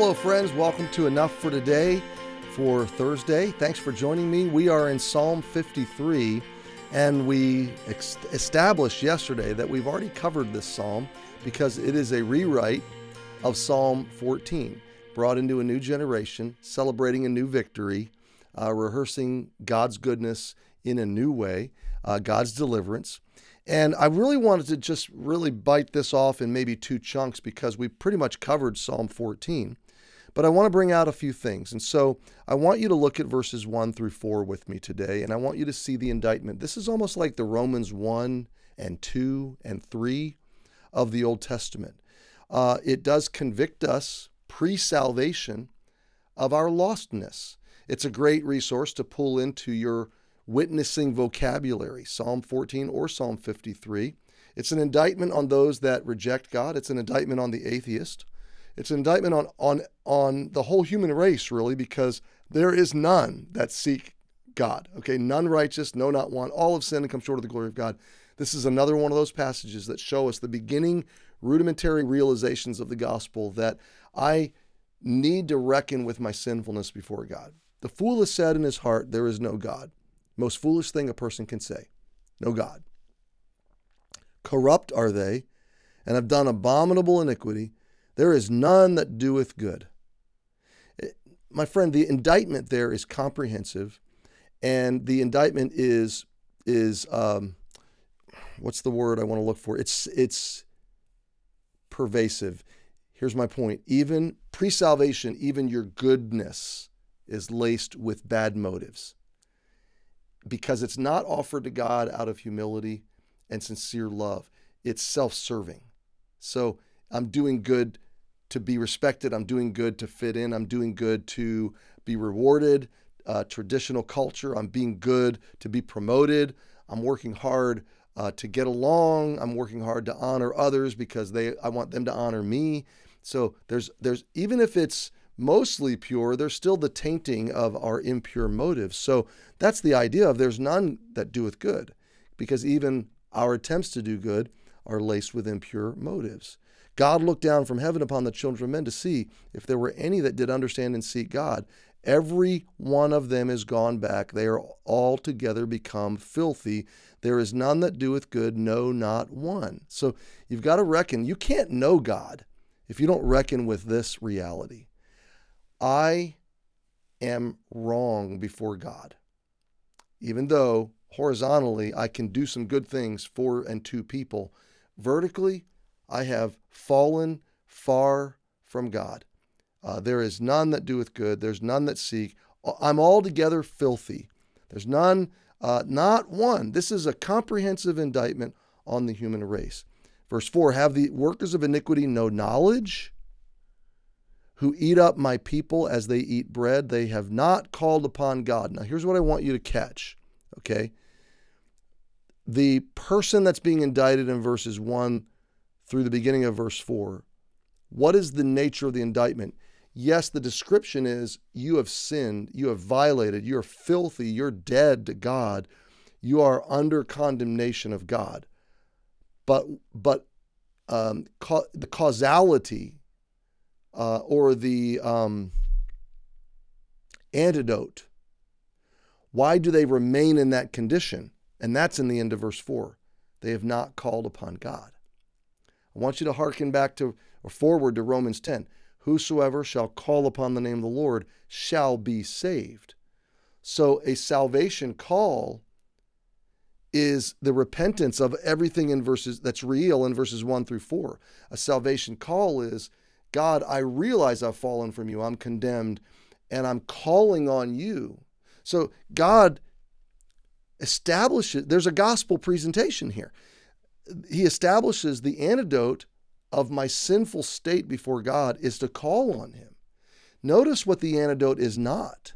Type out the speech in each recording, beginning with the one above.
hello, friends. Welcome to Enough for Today for Thursday. Thanks for joining me. We are in Psalm 53, and we ex- established yesterday that we've already covered this psalm because it is a rewrite of Psalm 14, brought into a new generation, celebrating a new victory, uh, rehearsing God's goodness in a new way, uh, God's deliverance. And I really wanted to just really bite this off in maybe two chunks because we pretty much covered Psalm 14. But I want to bring out a few things. And so I want you to look at verses 1 through 4 with me today, and I want you to see the indictment. This is almost like the Romans 1 and 2 and 3 of the Old Testament. Uh, it does convict us pre salvation of our lostness. It's a great resource to pull into your witnessing vocabulary, Psalm 14 or Psalm 53. It's an indictment on those that reject God, it's an indictment on the atheist. It's an indictment on, on, on the whole human race, really, because there is none that seek God. Okay, none righteous, no, not one. All of sin and come short of the glory of God. This is another one of those passages that show us the beginning rudimentary realizations of the gospel that I need to reckon with my sinfulness before God. The fool has said in his heart, There is no God. Most foolish thing a person can say no God. Corrupt are they, and have done abominable iniquity. There is none that doeth good. My friend, the indictment there is comprehensive, and the indictment is is um, what's the word I want to look for? It's it's pervasive. Here's my point. Even pre-salvation, even your goodness is laced with bad motives because it's not offered to God out of humility and sincere love. It's self serving. So I'm doing good to be respected. I'm doing good to fit in. I'm doing good to be rewarded. Uh, traditional culture. I'm being good to be promoted. I'm working hard uh, to get along. I'm working hard to honor others because they I want them to honor me. So there's there's even if it's mostly pure, there's still the tainting of our impure motives. So that's the idea of there's none that doeth good, because even our attempts to do good are laced with impure motives. God looked down from heaven upon the children of men to see if there were any that did understand and seek God. Every one of them is gone back. They are altogether become filthy. There is none that doeth good, no, not one. So you've got to reckon. You can't know God if you don't reckon with this reality. I am wrong before God. Even though horizontally I can do some good things for and to people, vertically I have fallen far from God. Uh, there is none that doeth good, there's none that seek. I'm altogether filthy. There's none, uh, not one. This is a comprehensive indictment on the human race. Verse 4 Have the workers of iniquity no knowledge? who eat up my people as they eat bread. They have not called upon God. Now, here's what I want you to catch, okay? The person that's being indicted in verses 1 through the beginning of verse 4, what is the nature of the indictment? Yes, the description is you have sinned, you have violated, you're filthy, you're dead to God, you are under condemnation of God. But but um, ca- the causality uh, or the um, antidote. Why do they remain in that condition? And that's in the end of verse 4. They have not called upon God. I want you to hearken back to or forward to Romans 10. Whosoever shall call upon the name of the Lord shall be saved. So a salvation call is the repentance of everything in verses that's real in verses 1 through 4. A salvation call is God, I realize I've fallen from you. I'm condemned and I'm calling on you. So God establishes, there's a gospel presentation here. He establishes the antidote of my sinful state before God is to call on Him. Notice what the antidote is not.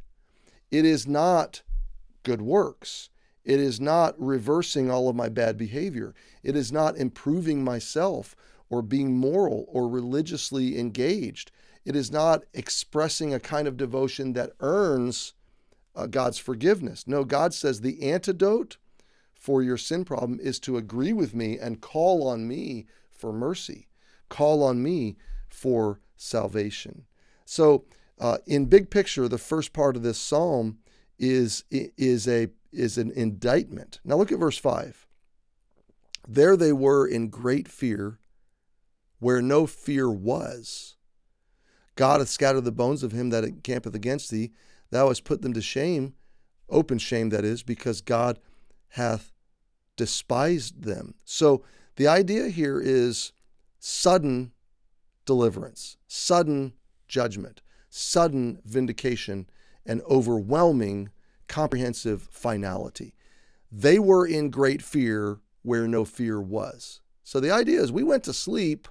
It is not good works. It is not reversing all of my bad behavior. It is not improving myself or being moral or religiously engaged. It is not expressing a kind of devotion that earns uh, God's forgiveness. No, God says the antidote for your sin problem is to agree with me and call on me for mercy, call on me for salvation. So, uh, in big picture, the first part of this psalm is is a is an indictment. Now look at verse five. There they were in great fear, where no fear was. God hath scattered the bones of him that encampeth against thee. Thou hast put them to shame, open shame that is, because God hath despised them. So the idea here is sudden deliverance, sudden judgment, sudden vindication, and overwhelming comprehensive finality. They were in great fear where no fear was. So the idea is we went to sleep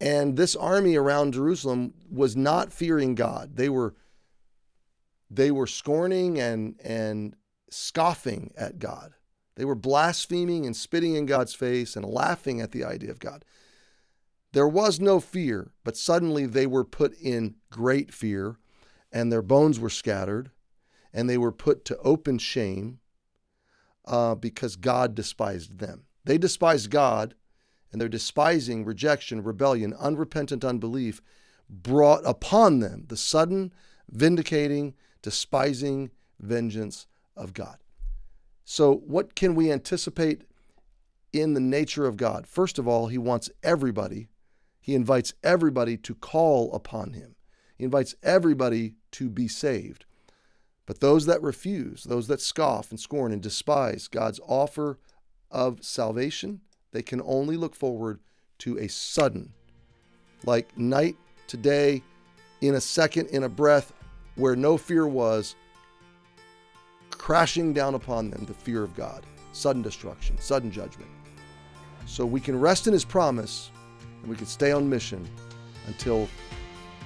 and this army around Jerusalem was not fearing God. They were they were scorning and and scoffing at God. They were blaspheming and spitting in God's face and laughing at the idea of God. There was no fear, but suddenly they were put in great fear, and their bones were scattered, and they were put to open shame uh, because God despised them. They despised God, and their despising, rejection, rebellion, unrepentant unbelief brought upon them the sudden, vindicating, despising vengeance of God. So, what can we anticipate in the nature of God? First of all, He wants everybody, He invites everybody to call upon Him. He invites everybody to be saved. But those that refuse, those that scoff and scorn and despise God's offer of salvation, they can only look forward to a sudden, like night to day, in a second, in a breath, where no fear was, crashing down upon them the fear of God, sudden destruction, sudden judgment. So we can rest in His promise and we can stay on mission until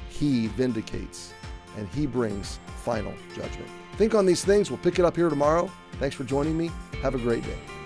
He vindicates and He brings final judgment. Think on these things. We'll pick it up here tomorrow. Thanks for joining me. Have a great day.